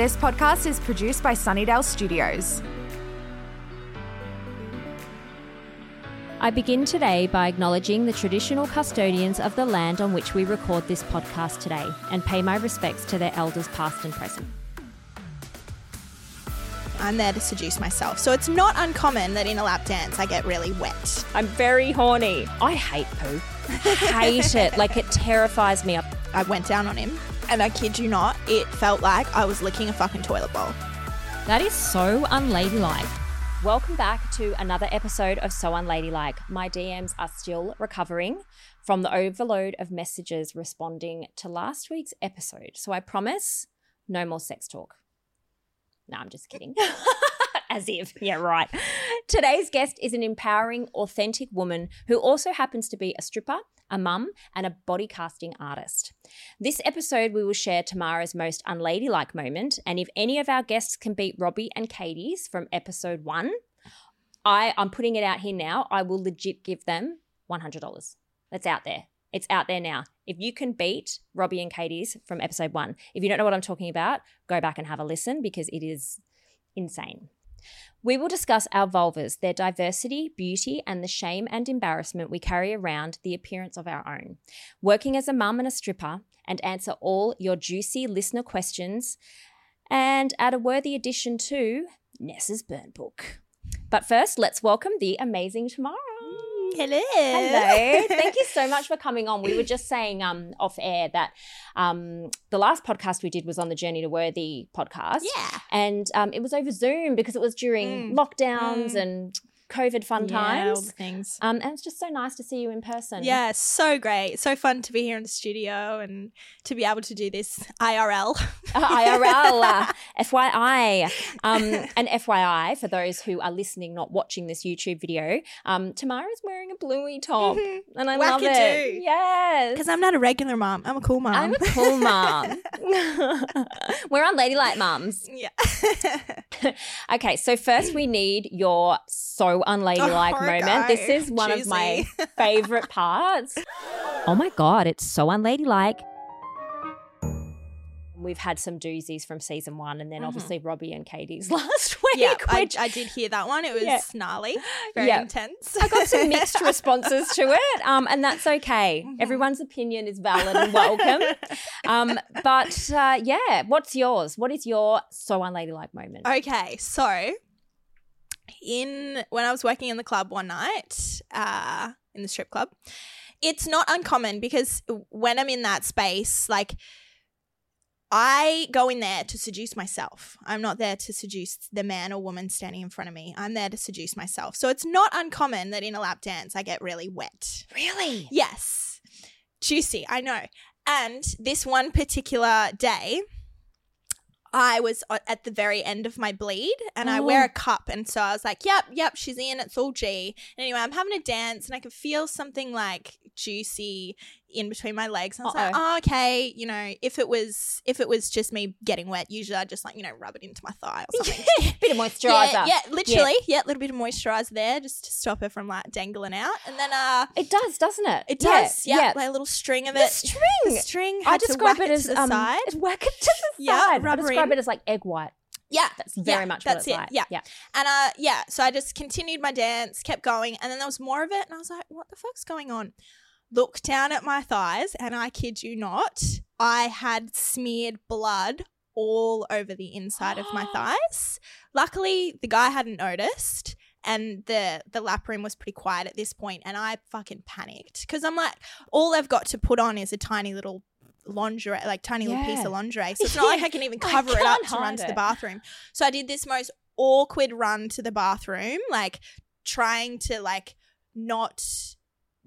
This podcast is produced by Sunnydale Studios. I begin today by acknowledging the traditional custodians of the land on which we record this podcast today and pay my respects to their elders past and present. I'm there to seduce myself. So it's not uncommon that in a lap dance I get really wet. I'm very horny. I hate poo. hate it. Like it terrifies me. I went down on him, and I kid you not, it felt like I was licking a fucking toilet bowl. That is so unladylike. Welcome back to another episode of So Unladylike. My DMs are still recovering from the overload of messages responding to last week's episode. So I promise no more sex talk. No, I'm just kidding. As if, yeah, right. Today's guest is an empowering, authentic woman who also happens to be a stripper, a mum, and a body casting artist. This episode, we will share Tamara's most unladylike moment. And if any of our guests can beat Robbie and Katie's from episode one, I, I'm putting it out here now. I will legit give them $100. That's out there. It's out there now. If you can beat Robbie and Katie's from episode one, if you don't know what I'm talking about, go back and have a listen because it is insane. We will discuss our vulvas, their diversity, beauty, and the shame and embarrassment we carry around the appearance of our own. Working as a mum and a stripper, and answer all your juicy listener questions, and add a worthy addition to Ness's burn book. But first, let's welcome the amazing Tamara. Hello. Hello. Thank you so much for coming on. We were just saying um, off air that um, the last podcast we did was on the Journey to Worthy podcast. Yeah. And um, it was over Zoom because it was during Mm. lockdowns Mm. and COVID fun Yeah, all times. the things. Um, and it's just so nice to see you in person. Yeah, so great. So fun to be here in the studio and to be able to do this IRL. Uh, IRL, uh, FYI. Um, and FYI, for those who are listening, not watching this YouTube video, um, Tamara's wearing a bluey top. And I love it. Yes. Because I'm not a regular mom. I'm a cool mom. I'm a cool mom. We're on Ladylike Mums. yeah. Okay, so first we need your so unladylike Oh, moment. This is one of my favorite parts. Oh my god, it's so unladylike. We've had some doozies from season one, and then Mhm. obviously Robbie and Katie's last week. yeah, I, which I did hear that one. It was Yeah. gnarly, very Yeah. intense. I got some mixed responses to it, um, and that's okay. Mhm. Everyone's opinion is valid and welcome. Um, but uh, yeah, what's yours? What is your so unladylike moment? Okay, so in when I was working in the club one night, uh, in the strip club, it's not uncommon because when I'm in that space, like I go in there to seduce myself. I'm not there to seduce the man or woman standing in front of me. I'm there to seduce myself. So it's not uncommon that in a lap dance I get really wet. Really? Yes. Juicy, I know. And this one particular day, I was uh, at the very end of my bleed and I wear Oh. a cup. And so I was like, yep, yep, she's in. It's all G. And anyway, I'm having a dance and I could feel something like juicy in between my legs. And I was like, Uh-oh. oh, okay. You know, if it was, if it was just me getting wet, usually I'd just like, you know, rub it into my thigh or something. Bit of moisturizer. Yeah, yeah, literally. Yeah. a little bit of moisturizer there just to stop her from like dangling out. And then, uh, It does, doesn't it? it Yeah, does. Yeah, like a little string of The it. string. The string. I describe it as to the um, side. whack it to the Yeah, side. I describe it as like egg white. Yeah, That's very Yeah, much what that's it's it. like. Yeah. yeah. and uh, yeah. So I just continued my dance, kept going, and then there was more of it, and I was like, "What the fuck's going on?" Looked down at my thighs, and I kid you not, I had smeared blood all over the inside of my thighs. Luckily, the guy hadn't noticed. And the the lap room was pretty quiet at this point, and I fucking panicked because I'm like, all I've got to put on is a tiny little lingerie, like tiny little piece of lingerie. So it's not like I can even cover it up to run hide to the bathroom. So I did this most awkward run to the bathroom, like trying to like not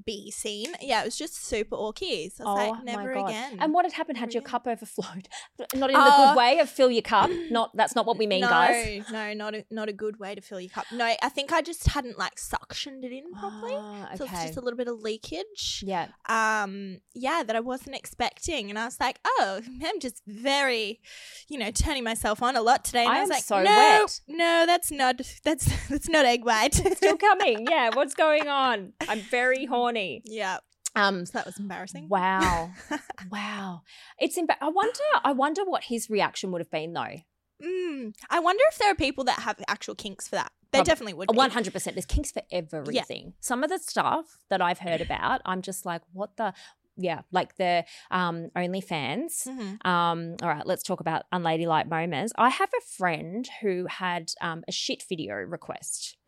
be seen. Yeah, it was just super awkward. So I was Oh like, never my God. again. And what had happened? Had your again. cup overflowed? Not in the Uh, good way of fill your cup. Not that's not what we mean, no, guys. no, not a, not a good way to fill your cup. No, I think I just hadn't like suctioned it in properly. Ah, So it's just a little bit of leakage. yeah. um yeah that i wasn't expecting and i was like oh i'm just very you know turning myself on a lot today and I i, was am like so no wet." no that's not that's that's not egg white Still coming. Yeah. What's going on? I'm very horny. Yeah Um. so that was embarrassing Wow. wow. It's. Imba- I wonder. I wonder what his reaction would have been though. Mm, I wonder if there are people that have actual kinks for that. There Prob- definitely would be. One hundred percent. There's kinks for everything. Some of the stuff that I've heard about, I'm just like, what the. Yeah, like the um, OnlyFans. Mhm. Um, all right, let's talk about unladylike moments. I have a friend who had um, a shit video request.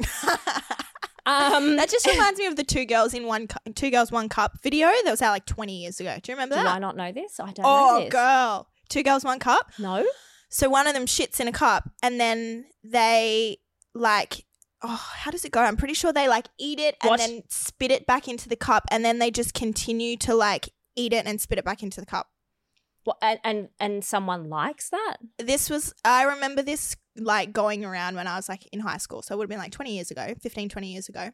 Um, that just reminds me of the two girls in one cu- two girls one cup video that was out like 20 years ago. Do you remember do that? I not know this? I don't know oh, this. girl. Two girls one cup. No. So one of them shits in a cup and then they like oh, how does it go? I'm pretty sure they like eat it and What? then spit it back into the cup and then they just continue to like eat it and spit it back into the cup. What, and, and and someone likes that. This was I remember this like going around when I was like in high school. So it would have been like 20 years ago, 15 20 years ago.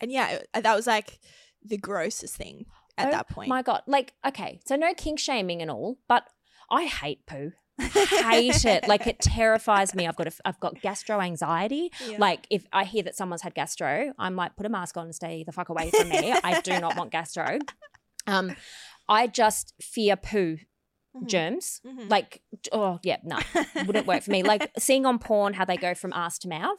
And yeah, it- that was like the grossest thing at Oh that point. My God, like okay, so no kink shaming and all, but I hate poo. hate it. Like it terrifies me. I've got a, I've got gastro anxiety. Yeah. Like if I hear that someone's had gastro, I'm like, put a mask on and stay the fuck away from me. I do not want gastro. Um, I just fear poo Mhm. germs. Mhm. Like, oh yeah, no, wouldn't work for me. Like seeing on porn how they go from ass to mouth.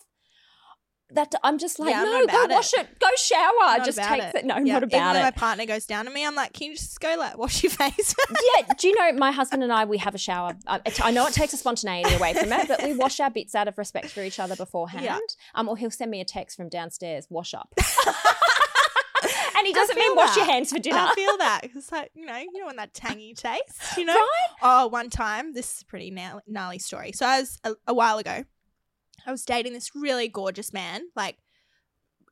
That I'm just like, Yeah, no, go about wash it. Go shower. Just take it. the no, Yeah, not Even about when it. my partner goes down to me, I'm like, can you just go like wash your face? yeah, do you know my husband and I? We have a shower. I, I know it takes a spontaneity away from it, but we wash our bits out of respect for each other beforehand. Yeah. Um, or he'll send me a text from downstairs, wash up, and he doesn't mean wash your hands for dinner. I feel that it's like you know, you don't want that tangy taste, you know. Right? Oh, one time, this is a pretty gnarly, story. So I was a, a while ago. I was dating this really gorgeous man, like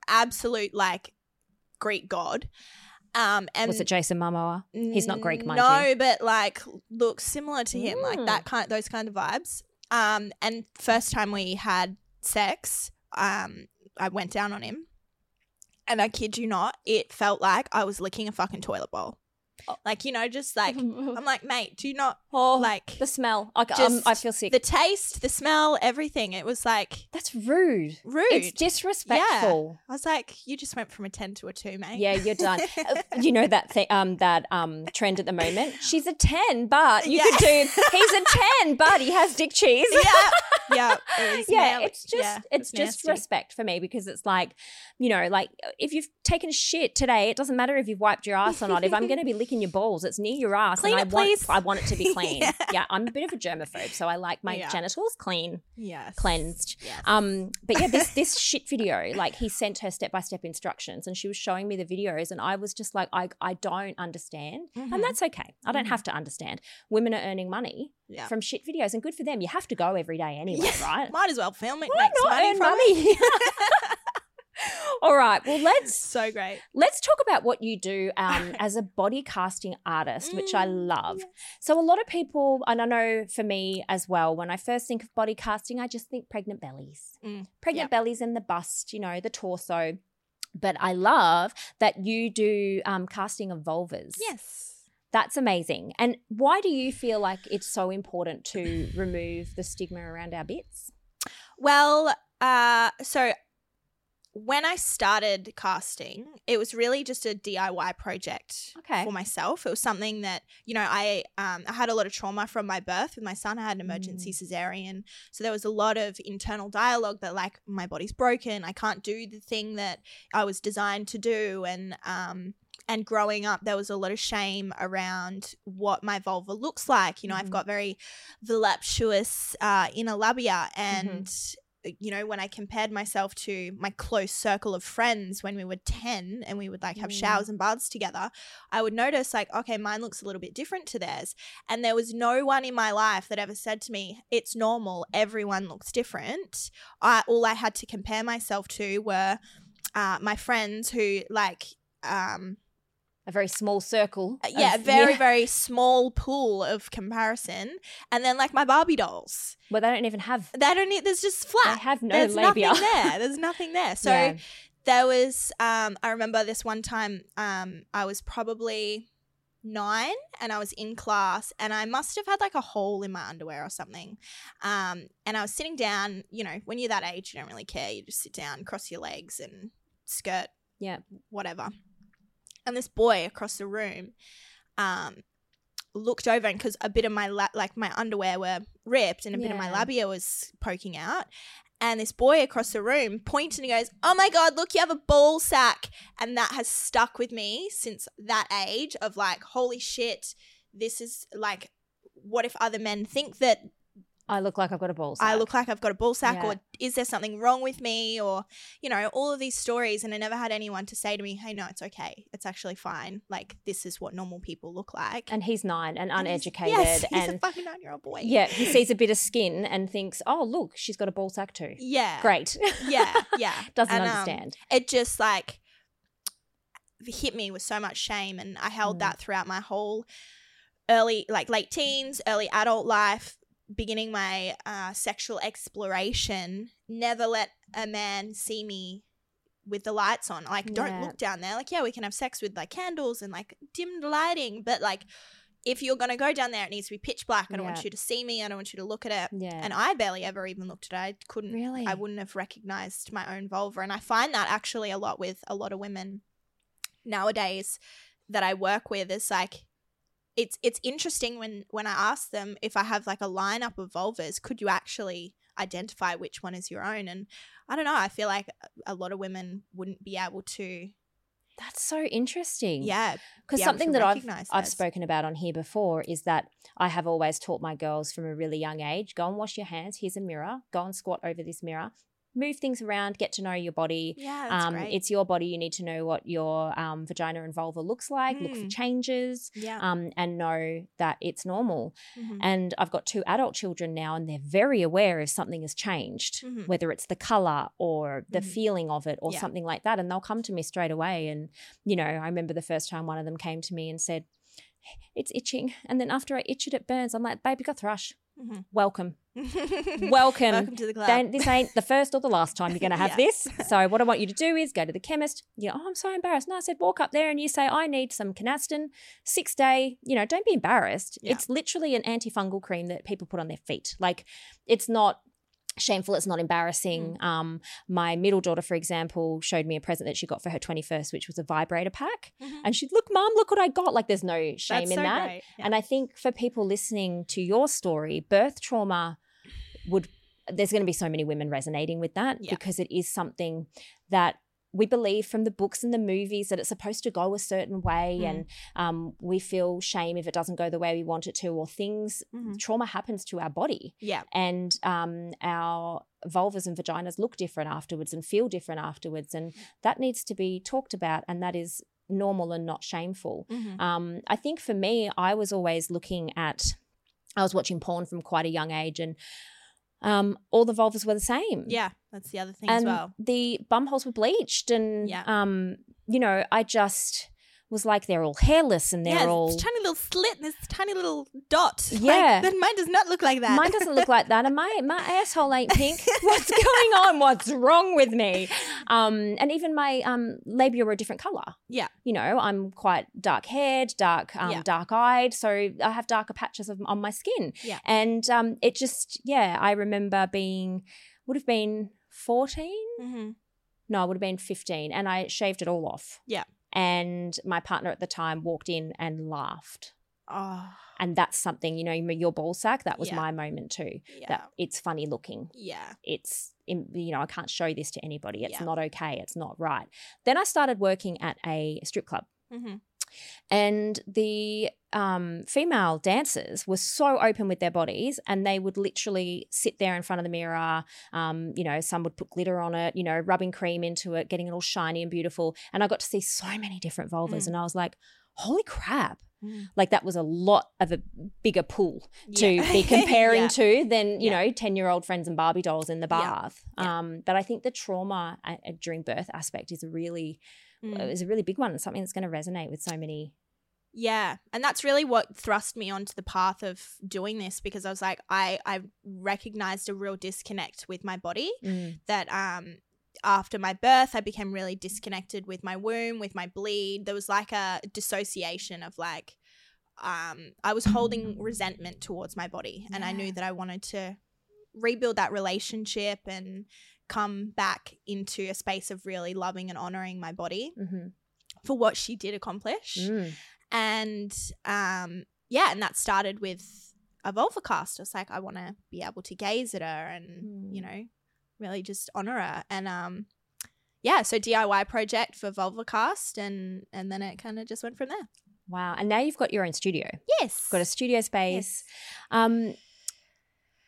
absolute like Greek god. Um, and Was it Jason Momoa? He's not Greek, mind no, you. but like looks similar to him, like Mm. that kind, those kind of vibes. Um, and first time we had sex, um, I went down on him, and I kid you not, it felt like I was licking a fucking toilet bowl. Oh. Like you know, just like I'm like, mate, do you not oh, like the smell. I, um, I feel sick. the taste, the smell, everything? It was like That's rude. rude. It's disrespectful. I was like, you just went from a ten to a two, mate. Yeah, you're done. Uh, you know that thing, um, that um trend at the moment. She's a ten, but you Yeah. could do. He's a ten, but he has dick cheese. yeah, yeah. It yeah, gnarly. it's just Yeah, it it's just respect for me because it's like, you know, like if you've taken shit today, it doesn't matter if you've wiped your ass or not. If I'm going to be licking your balls, it's near your ass, Clean and I it, want I want it to be clean. Yeah. yeah. I'm a bit of a germaphobe, so I like my Yeah. genitals clean, Yes. cleansed. Yes. Um, but yeah, this this shit video, like he sent her step by step instructions, and she was showing me the videos, and I was just like, I I don't understand, Mhm. and that's okay. I don't Mhm. have to understand. Women are earning money yeah. from shit videos, and good for them. You have to go every day anyway, Yeah. right? Might as well film it. Why makes not money earn money? All right. Well, let's so great. let's talk about what you do um, as a body casting artist, which I Mm, love. yes. So a lot of people, and I know for me as well, when I first think of body casting, I just think pregnant bellies, Mm, pregnant yep. bellies and the bust, you know, the torso. But I love that you do um, casting of vulvas. Yes. That's amazing. And why do you feel like it's so important to remove the stigma around our bits? Well, uh, so when I started casting, it was really just a DIY project Okay. for myself. It was something that you know I um, I had a lot of trauma from my birth with my son. I had an emergency Mm. cesarean, so there was a lot of internal dialogue that like my body's broken. I can't do the thing that I was designed to do, and um, and growing up, there was a lot of shame around what my vulva looks like. You know, I've Mhm. got very voluptuous uh, inner labia, and Mm-hmm. You know, when I compared myself to my close circle of friends when we were 10 and we would like have Mm. showers and baths together, I would notice like, okay, mine looks a little bit different to theirs. And there was no one in my life that ever said to me, it's normal, everyone looks different. I, all I had to compare myself to were uh, my friends who like, um, A very small circle. uh, yeah, of- very, very small pool of comparison. And then like my Barbie dolls, Well, they don't even have. they don't need, there's just They flat. have no There's labia. nothing there. There's nothing there. So Yeah. there was um I remember this one time um I was probably 9 and I was in class and I must have had like a hole in my underwear or something. Um and I was sitting down, you know, when you're that age you don't really care. You just sit down, cross your legs and skirt Yeah. whatever. And this boy across the room um looked over and because a bit of my la- like my underwear were ripped and a bit of my labia was poking out and this boy across the room pointed and he goes oh my god look you have a ball sack. And that has stuck with me since that age of like holy shit this is like what if other men think that I look like I've got a ball. I look like I've got a ball sack, Yeah. or is there something wrong with me, or you know, all of these stories. And I never had anyone to say to me, "Hey, no, it's okay. It's actually fine. Like this is what normal people look like." and he's nine and And he's- uneducated yes, he's and a fucking nine-year-old boy. yeah, he sees a bit of skin and thinks, "Oh, look, she's got a ball sack too." yeah, Great. yeah, yeah. Doesn't And, um, understand. it just like hit me with so much shame and i held Mm. that throughout my whole early like late teens early adult life beginning my uh, sexual exploration never let a man see me with the lights on. Like don't Yeah. look down there. Like yeah we can have sex with like candles and like dimmed lighting but like if you're gonna go down there it needs to be pitch black. I don't want you to see me. I don't want you to look at it. Yeah. and i barely ever even looked at it. I couldn't really, I wouldn't have recognized my own vulva. And I find that actually a lot with a lot of women nowadays that I work with is like it's it's interesting when when I ask them if I have like a lineup of vulvas, could you actually identify which one is your own? And I don't know, I feel like a lot of women wouldn't be able to That's so interesting. yeah, because be something that I've I've spoken about on here before is that I have always taught my girls from a really young age: go and wash your hands. Here's a mirror. Go and squat over this mirror. Move things around. Get to know your body. yeah, Um, great. it's your body. You need to know what your um, vagina and vulva looks like. Look for Mm. changes. yeah. Um, and know that it's normal. Mhm. And I've got two adult children now, and they're very aware if something has changed, Mhm. whether it's the color or the Mhm. feeling of it or Yeah. something like that. And they'll come to me straight away. And, you know, I remember the first time one of them came to me and said, It's itching. And then after I itch it, it burns. I'm like, Babe, you got thrush. Mhm. Welcome. Welcome. Welcome. to the club. Then this ain't the first or the last time you're going to have Yeah. this. So what I want you to do is go to the chemist. You know, oh, I'm so embarrassed. No, I said walk up there and you say, I need some Canesten, six day. You know, don't be embarrassed. Yeah. It's literally an antifungal cream that people put on their feet. Like it's not shameful it's not embarrassing Mm. um my middle daughter for example showed me a present that she got for her 21st which was a vibrator pack Mhm. and she'd look mom look what i got like there's no shame That's in so that. Yeah. and I think for people listening to your story, birth trauma would, there's going to be so many women resonating with that Yeah. because it is something that we believe from the books and the movies that it's supposed to go a certain way. Mm. And um, we feel shame if it doesn't go the way we want it to, or things, Mhm. trauma happens to our body. yeah. And um, our vulvas and vaginas look different afterwards and feel different afterwards. And that needs to be talked about. And that is normal and not shameful. Mhm. Um, I think for me, I was always looking at, I was watching porn from quite a young age, and um, all the vulvas were the same. Yeah, that's the other thing and as well. the bum holes were bleached, and Yeah. um, you know, I just was like, they're all hairless and they're yeah, all. this tiny little slit and this tiny little dot. Like, Yeah. then mine does not look like that. Mine doesn't look like that, and my my asshole ain't pink. What's going on? What's wrong with me? Um, and even my um labia are a different color. Yeah. you know, I'm quite dark haired, dark um, Yeah. dark eyed, so I have darker patches of, on my skin. Yeah. and um, it just yeah, I remember being would have been fourteen. hmm No, I would have been fifteen, and I shaved it all off. Yeah. And my partner at the time walked in and laughed. Oh, And that's something, you know, your ball sack, that was Yeah. my moment too yeah. that it's funny looking. yeah. It's, you know, I can't show this to anybody. It's Yeah. not okay. It's not right. Then I started working at a strip club. hmm And the um, female dancers were so open with their bodies, and they would literally sit there in front of the mirror. Um, you know, some would put glitter on it, you know, rubbing cream into it, getting it all shiny and beautiful. And I got to see so many different vulvas, Mm. and I was like, holy crap. Mm. Like that was a lot of a bigger pool to Yeah. be comparing Yeah. to than you Yeah. know 10 year old friends and barbie dolls in the bath um but i think the trauma uh, during birth aspect is really Mm. was a really big one and something that's going to resonate with so many Yeah, and that's really what thrust me onto the path of doing this because I was like, I I recognized a real disconnect with my body. That um after my birth, I became really disconnected with my womb, with my bleed. There was like a dissociation of like, um, I was holding resentment towards my body, and I knew that I wanted to rebuild that relationship and come back into a space of really loving and honoring my body Mm-hmm. for what she did accomplish Mm. and um yeah, and that started with a vulva cast. I was like, I want to be able to gaze at her and you Mm. know really just honor her and um yeah so diy project for vulva cast and and then it kind of just went from there Wow. And now you've got your own studio. yes Got a studio space. Um,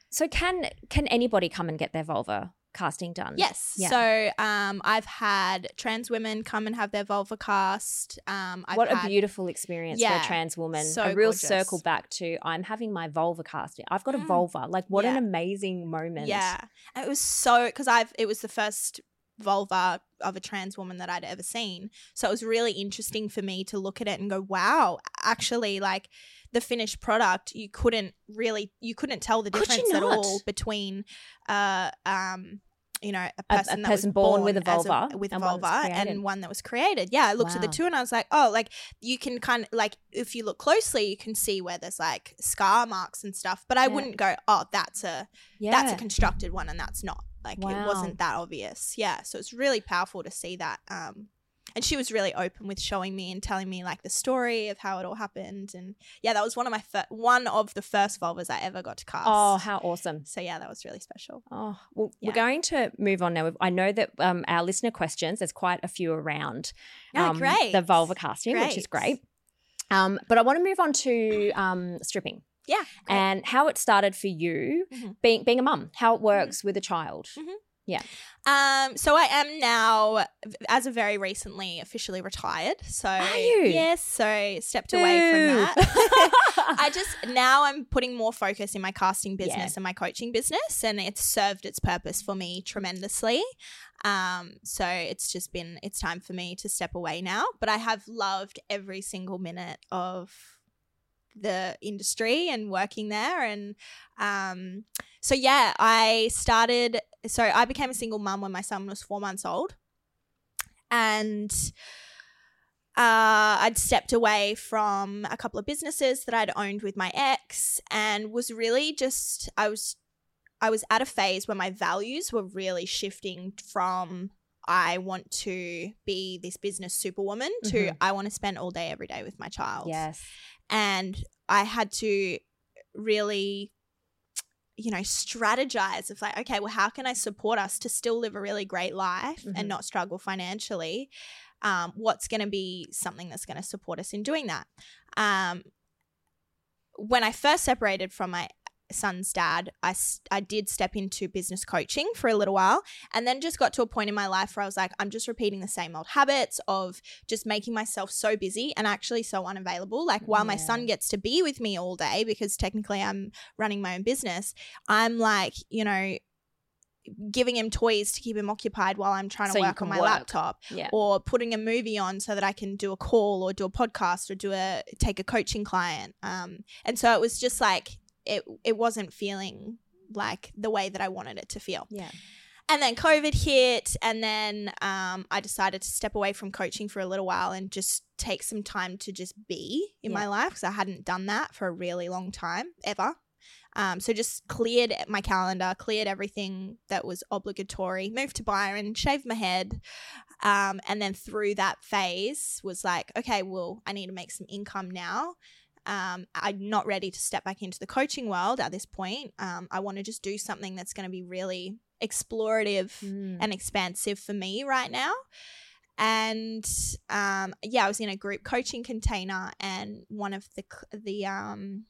so can can anybody come and get their vulva casting done? yes Yeah. so um i've had trans women come and have their vulva cast um I've what a beautiful experience for a trans woman. so a real gorgeous. circle back to I'm having my vulva casting. I've got a Mm. vulva. Like what an amazing moment. yeah and it was so because i've it was the first vulva of a trans woman that i'd ever seen so it was really interesting for me to look at it and go wow actually like the finished product you couldn't really you couldn't tell the difference at all between uh um you know a A- a person, that person was born with a vulva with a and one vulva created. and one that was created yeah i looked at the two and i was like oh like you can kind of like if you look closely you can see where there's like scar marks and stuff but i Yeah. wouldn't go oh that's a Yeah. that's a constructed one and that's not like it wasn't that obvious yeah so it's really powerful to see that um and she was really open with showing me and telling me like the story of how it all happened and yeah that was one of my fir- one of the first vulvas i ever got to cast oh, how awesome. so yeah that was really special Oh, well, Yeah. we're going to move on now. I know that um, our listener questions, there's quite a few around Oh, um, great. the vulva casting, which is Great. great. Um, but I want to move on to um, stripping yeah great. and how it started for you Mhm. being being a mum, how it works with a child. Mhm. um so i am now as of very recently officially retired so Are you? yes so stepped away from that I just now I'm putting more focus in my casting business Yeah. and my coaching business, and it's served its purpose for me tremendously. Um, so it's just been it's time for me to step away now. But I have loved every single minute of the industry and working there, and um, so yeah, I started. So I became a single mum when my son was four months old, and uh, I'd stepped away from a couple of businesses that I'd owned with my ex and was really just I was I was at a phase where my values were really shifting from I want to be this business superwoman to Mhm. I want to spend all day every day with my child. yes. And I had to really you know strategize of like okay well how can i support us to still live a really great life Mhm. and not struggle financially um, what's going to be something that's going to support us in doing that um, when i first separated from my son's dad I, I did step into business coaching for a little while and then just got to a point in my life where i was like i'm just repeating the same old habits of just making myself so busy and actually so unavailable like while my son gets to be with me all day because technically i'm running my own business i'm like you know giving him toys to keep him occupied while i'm trying So to work on my work. laptop Yeah. or putting a movie on so that I can do a call or do a podcast or do a take a coaching client. Um, and so it was just like it it wasn't feeling like the way that I wanted it to feel. Yeah. And then COVID hit, and then um, I decided to step away from coaching for a little while and just take some time to just be in Yeah. my life because I hadn't done that for a really long time ever. Um, so just cleared my calendar, cleared everything that was obligatory, moved to Byron, shaved my head, um, and then through that phase was like, okay, well, I need to make some income now. Um, I'm not ready to step back into the coaching world at this point. Um, I want to just do something that's going to be really explorative Mm. and expansive for me right now. And um, yeah, I was in a group coaching container, and one of the the um,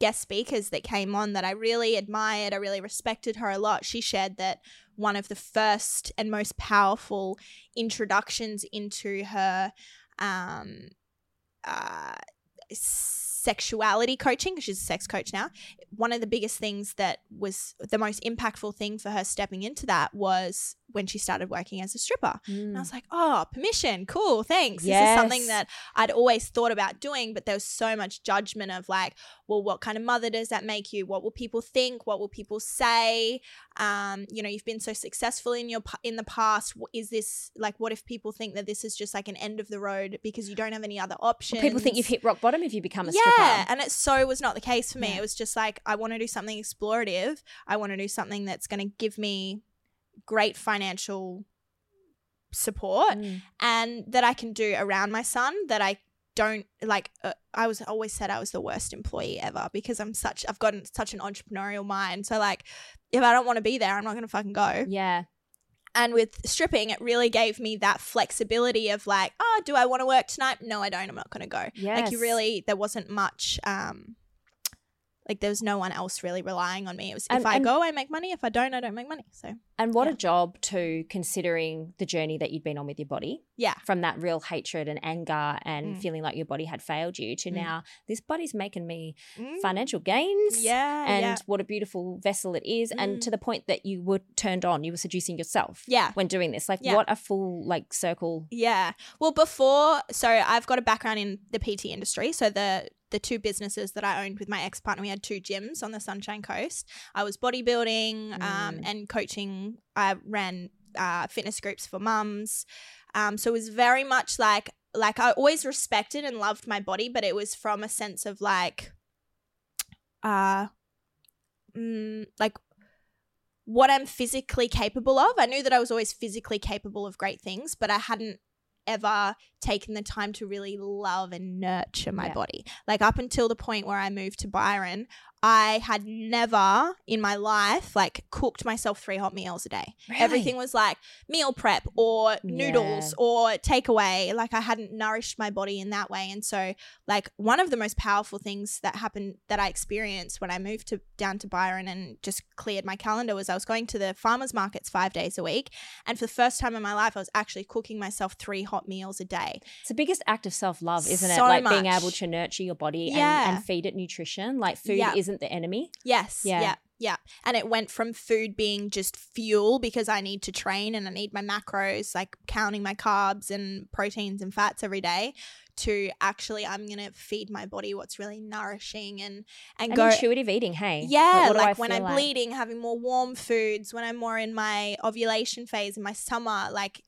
guest speakers that came on that I really admired, I really respected her a lot. She shared that one of the first and most powerful introductions into her um, uh, es sexuality coaching, because she's a sex coach now. One of the biggest things that was the most impactful thing for her stepping into that was when she started working as a stripper. And I Mm. was like, oh, permission. Cool. Thanks. This is something that I'd always thought about doing, but there was so much judgment of like, well, what kind of mother does that make you? What will people think? What will people say? Um, you know, you've been so successful in your in the past. Is this like, what if people think that this is just like an end of the road because you don't have any other options? People think you've hit rock bottom if you become a yeah, stripper. and it so was not the case for me. Yeah. It was just like I want to do something explorative. I want to do something that's going to give me great financial support Mm. and that I can do around my son that I don't like uh, I was always said I was the worst employee ever because I'm such I've gotten such an entrepreneurial mind. So like if I don't want to be there, I'm not going to fucking go. Yeah. And with stripping, it really gave me that flexibility of like, oh, do I want to work tonight? No, I don't. I'm not going to go. Yes. Like you really, there wasn't much. um like there was no one else really relying on me. It was And- if I go, I make money. If I don't, I don't make money. So And what Yeah. a job to considering the journey that you'd been on with your body yeah, from that real hatred and anger and Mm. feeling like your body had failed you to Mm. now this body's making me Mm. financial gains. yeah, And yeah, what a beautiful vessel it is. And Mm. to the point that you were turned on, you were seducing yourself yeah. when doing this. Like, Yeah. what a full, like, circle. Yeah. Well, before, so I've got a background in the PT industry. So the the two businesses that I owned with my ex partner, we had two gyms on the Sunshine Coast. I was bodybuilding um, Mm. and coaching. I ran uh, fitness groups for mums. Um, so it was very much like like I always respected and loved my body, but it was from a sense of like, uh, mm, like what I'm physically capable of. I knew that I was always physically capable of great things, but I hadn't ever taken the time to really love and nurture my Yeah. body. Like up until the point where I moved to Byron, I had never in my life like cooked myself three hot meals a day. Everything was like meal prep or noodles Yeah. or takeaway. Like I hadn't nourished my body in that way. And so like one of the most powerful things that happened that I experienced when I moved to down to Byron and just cleared my calendar was I was going to the farmers markets five days a week. And for the first time in my life, I was actually cooking myself three hot meals a day. It's the biggest act of self love, isn't it? So Like being able to nurture your body and, Yeah. and feed it nutrition. Like, food Yeah. isn't the enemy. Yes. Yeah. Yeah. yeah. And it went from food being just fuel because I need to train and I need my macros, like counting my carbs and proteins and fats every day, to actually I'm gonna feed my body what's really nourishing and and, And go intuitive eating, hey? Yeah, I like when I'm like? bleeding, having more warm foods, when I'm more in my ovulation phase in my summer, like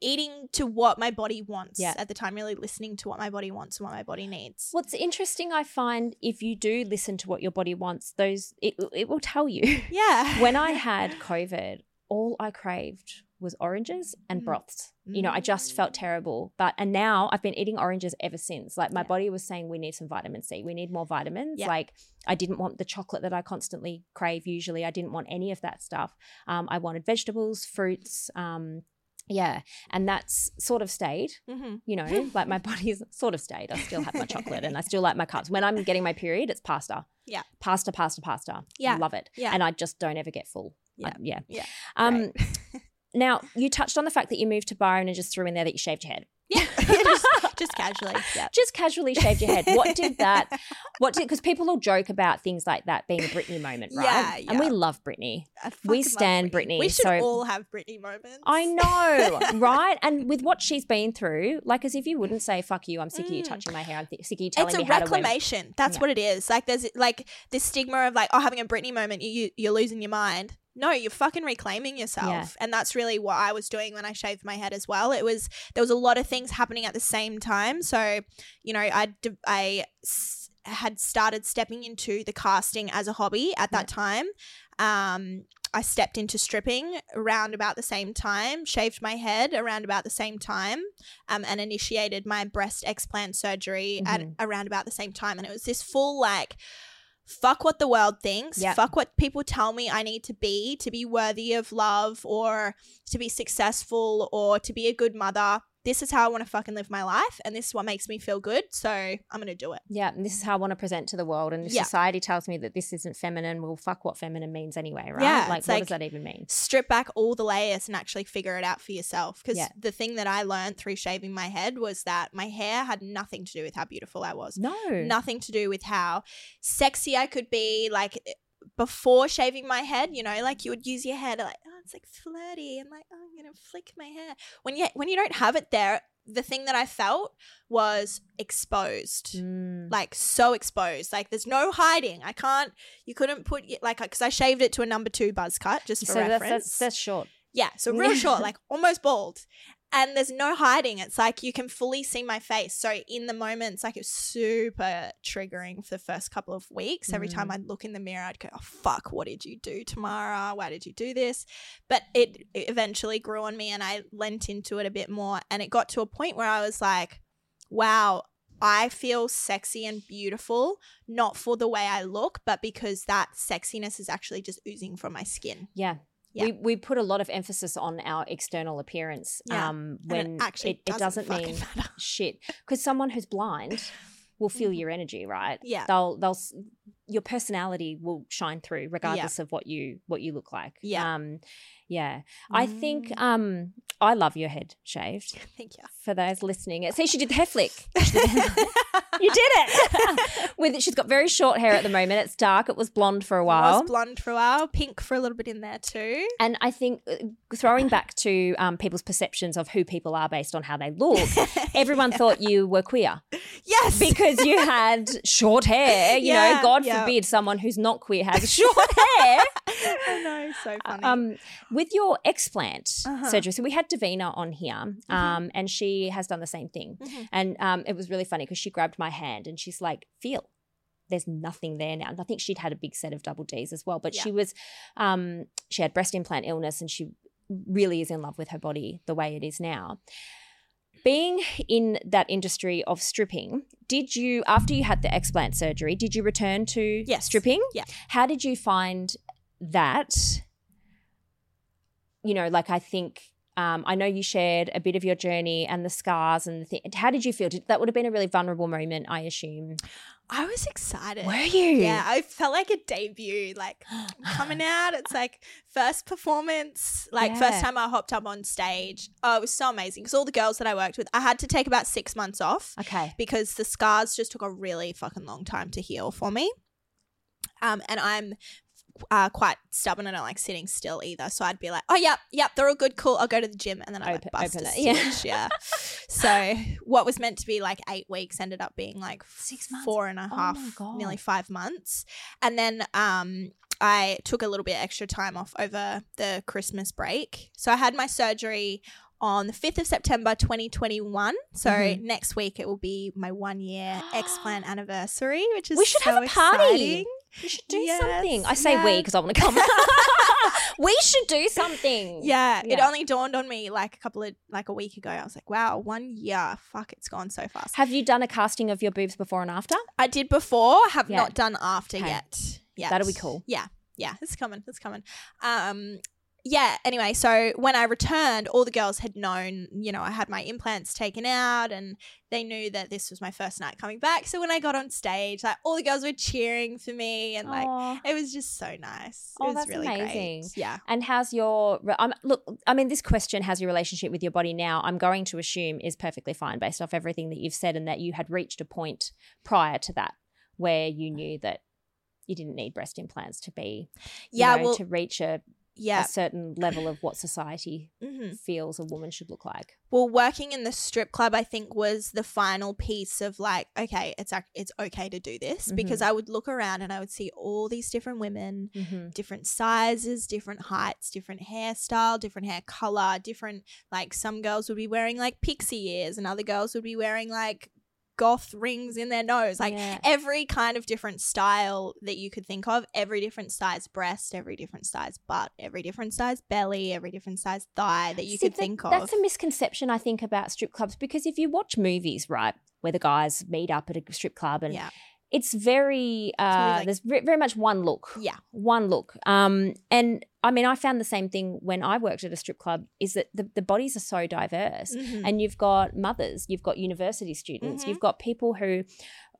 eating to what my body wants Yeah. at the time, really listening to what my body wants and what my body needs. What's interesting, I find, if you do listen to what your body wants, those it, it will tell you. Yeah. when I had COVID, all I craved was oranges and Mm. broths. You know, I just felt terrible. But and now I've been eating oranges ever since. Like my Yeah. body was saying we need some vitamin C. We need more vitamins. Yeah. Like I didn't want the chocolate that I constantly crave usually. I didn't want any of that stuff. Um, I wanted vegetables, fruits, um, yeah, and that's sort of stayed. hmm You know, like my body's sort of stayed. I still have my chocolate and I still like my carbs. When I'm getting my period, it's pasta. Yeah. Pasta, pasta, pasta. Yeah. Love it. Yeah. And I just don't ever get full. Yeah. I- yeah. Yeah. Um, now, you touched on the fact that you moved to Byron and just threw in there that you shaved your head. Yeah. just, just casually. Yeah. Just casually shaved your head. What did that, what did, because people will joke about things like that being a Britney moment, right? Yeah, And we love Britney. We stand stan Britney, We should so- all have Britney moments. I know, right? And with what she's been through, like as if you wouldn't say, fuck you, I'm sick of you Mm. touching my hair, I'm th- sick of you telling It's a me how to wear reclamation. That's Yeah. what it is. Like there's like this stigma of like, oh, having a Britney moment, you, you you're losing your mind. No, you're fucking reclaiming yourself. Yeah. And that's really what I was doing when I shaved my head as well. It was there was a lot of things happening at the same time. So, you know, I I had started stepping into the casting as a hobby at that time. Um I stepped into stripping around about the same time, shaved my head around about the same time, um, and initiated my breast explant surgery at Mhm. around about the same time. And it was this full like, fuck what the world thinks, Yeah. fuck what people tell me I need to be to be worthy of love or to be successful or to be a good mother. This is how I want to fucking live my life, and this is what makes me feel good. So I'm gonna do it. Yeah, and this is how I want to present to the world. And Yeah. society tells me that this isn't feminine, well, fuck what feminine means anyway, right? Yeah, like, what like- does that even mean? strip back all the layers and actually figure it out for yourself. Because Yeah. the thing that I learned through shaving my head was that my hair had nothing to do with how beautiful I was. No. Nothing to do with how sexy I could be. Like before shaving my head, you know, like you would use your hair to like, oh, it's like flirty and like, oh, I'm gonna flick my hair. When you when you don't have it there, the thing that I felt was exposed Mm. like so exposed. Like there's no hiding. I can't. You couldn't put like because I shaved it to a number two buzz cut just for So reference. that's, that's short. yeah, so real short, like almost bald. And there's no hiding. It's like you can fully see my face. So in the moments, like it was super triggering for the first couple of weeks. Every time Mm. I'd look in the mirror, I'd go, "Oh fuck, what did you do, Tamara? Why did you do this?" But it, it eventually grew on me, and I lent into it a bit more. And it got to a point where I was like, wow, I feel sexy and beautiful, not for the way I look, but because that sexiness is actually just oozing from my skin. Yeah. Yeah. We, we put a lot of emphasis on our external appearance Yeah. um, And it when actually it, it doesn't doesn't mean matter. shit. Because someone who's blind will feel Mhm. your energy, right? Yeah. They'll they'll your personality will shine through regardless of what you what you look like. Yeah. Um, yeah. I think Mm. um I love your head shaved. Thank you. For those listening, It see, she did the hair flick. Did the- you did it. With she's got very short hair at the moment. It's dark. It was blonde for a while. was blonde for a while, pink for a little bit in there too. And I think uh, throwing back to um, people's perceptions of who people are based on how they look, everyone thought you were queer yes. because you had short hair. You know, God yeah. forbid someone who's not queer has short hair. I know, so funny. Um, with your explant Uh-huh. surgery, so we had Davina on here, um, and she has done the same thing. Mhm. And um, it was really funny because she grabbed my hand and she's like, "Feel." There's nothing there now. And I think she'd had a big set of double Ds as well, but Yeah. she was, um, she had breast implant illness and she really is in love with her body the way it is now. Being in that industry of stripping, did you, after you had the explant surgery, did you return to Yes. stripping? Yeah. How did you find that? You know, like I think, um, I know you shared a bit of your journey and the scars and the thing. How did you feel? Did, that would have been a really vulnerable moment, I assume. I was excited. Were you? Yeah, I felt like a debut, like coming out. It's like first performance, like Yeah. first time I hopped up on stage. Oh, it was so amazing because all the girls that I worked with, I had to take about six months off Okay. because the scars just took a really fucking long time to heal for me. Um, and I'm uh, quite stubborn. I don't like sitting still either. So I'd be like, oh, yep, yep, they're all good, cool. I'll go to the gym. And then I like bust open a it, yeah. stitch. Yeah. so what was meant to be like eight weeks ended up being like Six months? four and a Oh half, God. nearly five months. And then um, I took a little bit extra time off over the Christmas break. So I had my surgery on the 5th of September 2021. So Mhm. next week it will be my one year explant anniversary, which is We should so have a party. exciting. We should do Yes, something. I say we because I want to come. we should do something. Yeah, it only dawned on me like a couple of like a week ago. I was like, wow, one year. Fuck, it's gone so fast. Have you done a casting of your boobs before and after? I did before, have Yeah. not done after Okay. yet. Yeah. That'll be cool. Yeah. Yeah. It's coming. It's coming. Um yeah, anyway, so when I returned, all the girls had known, you know, I had my implants taken out and they knew that this was my first night coming back. So when I got on stage, like all the girls were cheering for me and like Aw. it was just so nice. It Oh, was that's really amazing. great. Yeah. And how's your? Um, look, I mean, this question how's your relationship with your body now. I'm going to assume is perfectly fine based off everything that you've said, and that you had reached a point prior to that where you knew that you didn't need breast implants to be, you Yeah, know, well to reach a, yeah. a certain level of what society hmm feels a woman should look like. Well, working in the strip club, I think was the final piece of like, okay, it's it's okay to do this because I would look around and I would see all these different women, Mm-hmm. different sizes, different heights, different hairstyle, different hair color, different like some girls would be wearing like pixie ears and other girls would be wearing like goth rings in their nose, like Yeah. every kind of different style that you could think of, every different size breast, every different size butt, every different size belly, every different size thigh that you See, could that- think of. That's a misconception, I think, about strip clubs because if you watch movies, right, where the guys meet up at a strip club and yeah. It's very, uh, like- there's very much one look. Yeah. One look. Um, and I mean, I found the same thing when I worked at a strip club is that the, the bodies are so diverse. Mhm. And you've got mothers, you've got university students, Mhm. you've got people who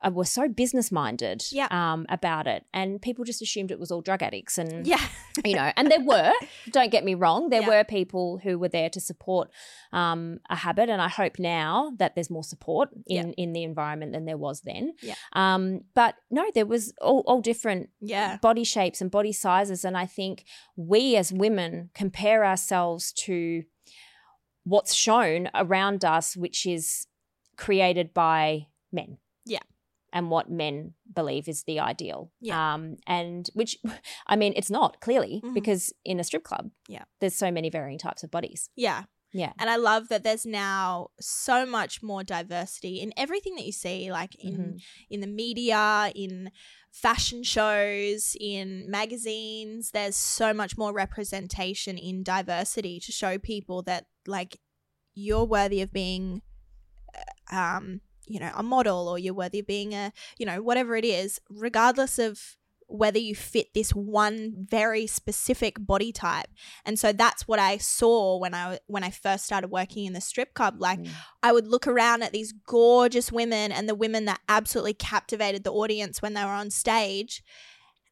uh, were so business minded Yeah. um, about it. And people just assumed it was all drug addicts. And Yeah. you know, and there were, don't get me wrong, there Yeah. were people who were there to support um, a habit. And I hope now that there's more support in, in the environment than there was then. Yeah. Um, but no, there was all, all different Yeah. body shapes and body sizes. And I think we as women compare ourselves to what's shown around us, which is created by men. Yeah. And what men believe is the ideal. Yeah. Um, and which, I mean, it's not clearly Mhm. because in a strip club, Yeah. there's so many varying types of bodies. Yeah. Yeah. And I love that there's now so much more diversity in everything that you see, like in Mhm. in the media, in fashion shows, in magazines. There's so much more representation in diversity to show people that like you're worthy of being uh, um you know, a model or you're worthy of being a, you know, whatever it is, regardless of whether you fit this one very specific body type. And so that's what I saw when I when I first started working in the strip club. Like Mm. I would look around at these gorgeous women and the women that absolutely captivated the audience when they were on stage.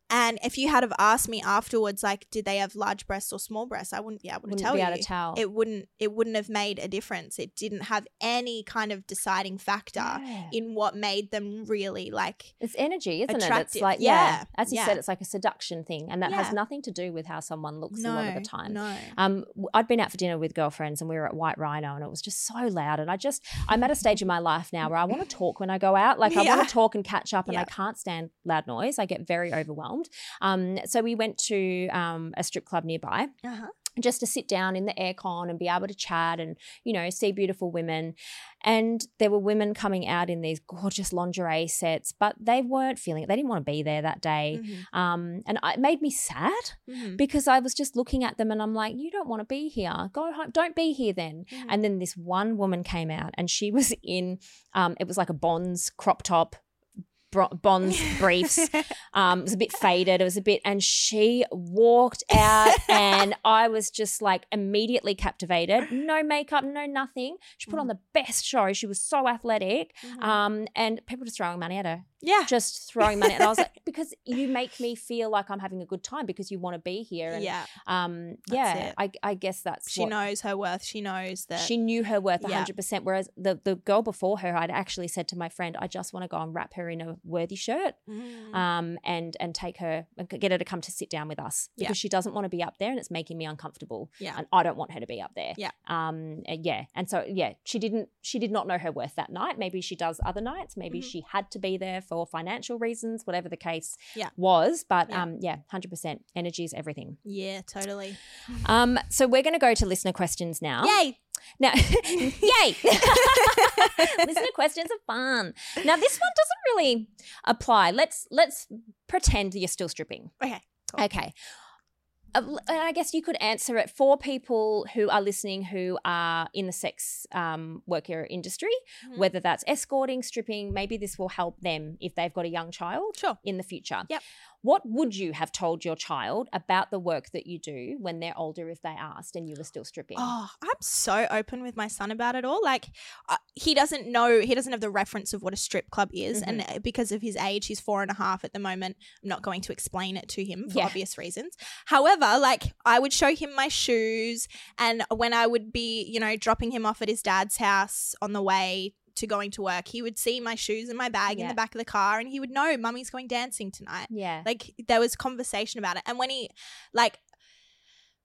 And if you had have asked me afterwards, like, did they have large breasts or small breasts, I wouldn't be able to Wouldn't tell be you. able to tell. It wouldn't. It wouldn't have made a difference. It didn't have any kind of deciding factor Yeah. in what made them really like. It's energy, isn't it? It's like yeah, Yeah, as you yeah. said, it's like a seduction thing, and that has nothing to do with how someone looks a lot of the time. no. Um, I'd been out for dinner with girlfriends, and we were at White Rhino, and it was just so loud. And I just, I'm at a stage in my life now where I want to talk when I go out. Like I want to talk and catch up, and I can't stand loud noise. I get very overwhelmed. Um, so we went to um, a strip club nearby, Uh-huh. just to sit down in the aircon and be able to chat and you know see beautiful women and there were women coming out in these gorgeous lingerie sets but they weren't feeling it they didn't want to be there that day Mhm. um, and it made me sad Mhm. because i was just looking at them and i'm like you don't want to be here go home don't be here then Mhm. and then this one woman came out and she was in um, it was like a bonds crop top bonds briefs um, it was a bit faded. It was a bit, and she walked out, and I was just like immediately captivated. No makeup, no nothing. She put on the best show. She was so athletic, Mhm. um, and people just throwing money at her, yeah. just throwing money. And I was like, because you make me feel like I'm having a good time because you want to be here. And, yeah. um, yeah. I, I guess that's She what- knows her worth. She knows that. She knew her worth Yeah. 100%. Whereas the, the girl before her, I'd actually said to my friend, I just want to go and wrap her in a worthy shirt Mm. um, and and take her and get her to come to sit down with us Yeah. because she doesn't want to be up there and it's making me uncomfortable. Yeah. and I don't want her to be up there. Yeah. um, yeah, and so yeah, she didn't she did not know her worth that night. Maybe she does other nights. Maybe Mhm. she had to be there for financial reasons, whatever the case Yeah. was. But Yeah. um, yeah, hundred percent energy is everything. yeah, totally. Um, so we're going to go to listener questions now. Yay! Now, yay! Listen Listener questions are fun. Now, this one doesn't really apply. Let's let's pretend you're still stripping. Okay. cool. Okay. Uh, I guess you could answer it for people who are listening who are in the sex um, worker industry, Mhm. whether that's escorting, stripping. Maybe this will help them if they've got a young child Sure. in the future. Yep. What would you have told your child about the work that you do when they're older if they asked and you were still stripping? Oh, I'm so open with my son about it all. Like, uh, he doesn't know, he doesn't have the reference of what a strip club is. And Mm-hmm. uh, because of his age, he's four and a half at the moment. I'm not going to explain it to him for Yeah. obvious reasons. However, like, I would show him my shoes. And when I would be, you know, dropping him off at his dad's house on the way, to going to work, he would see my shoes and my bag in the back of the car and he would know mummy's going dancing tonight. Yeah. Like there was conversation about it. And when he like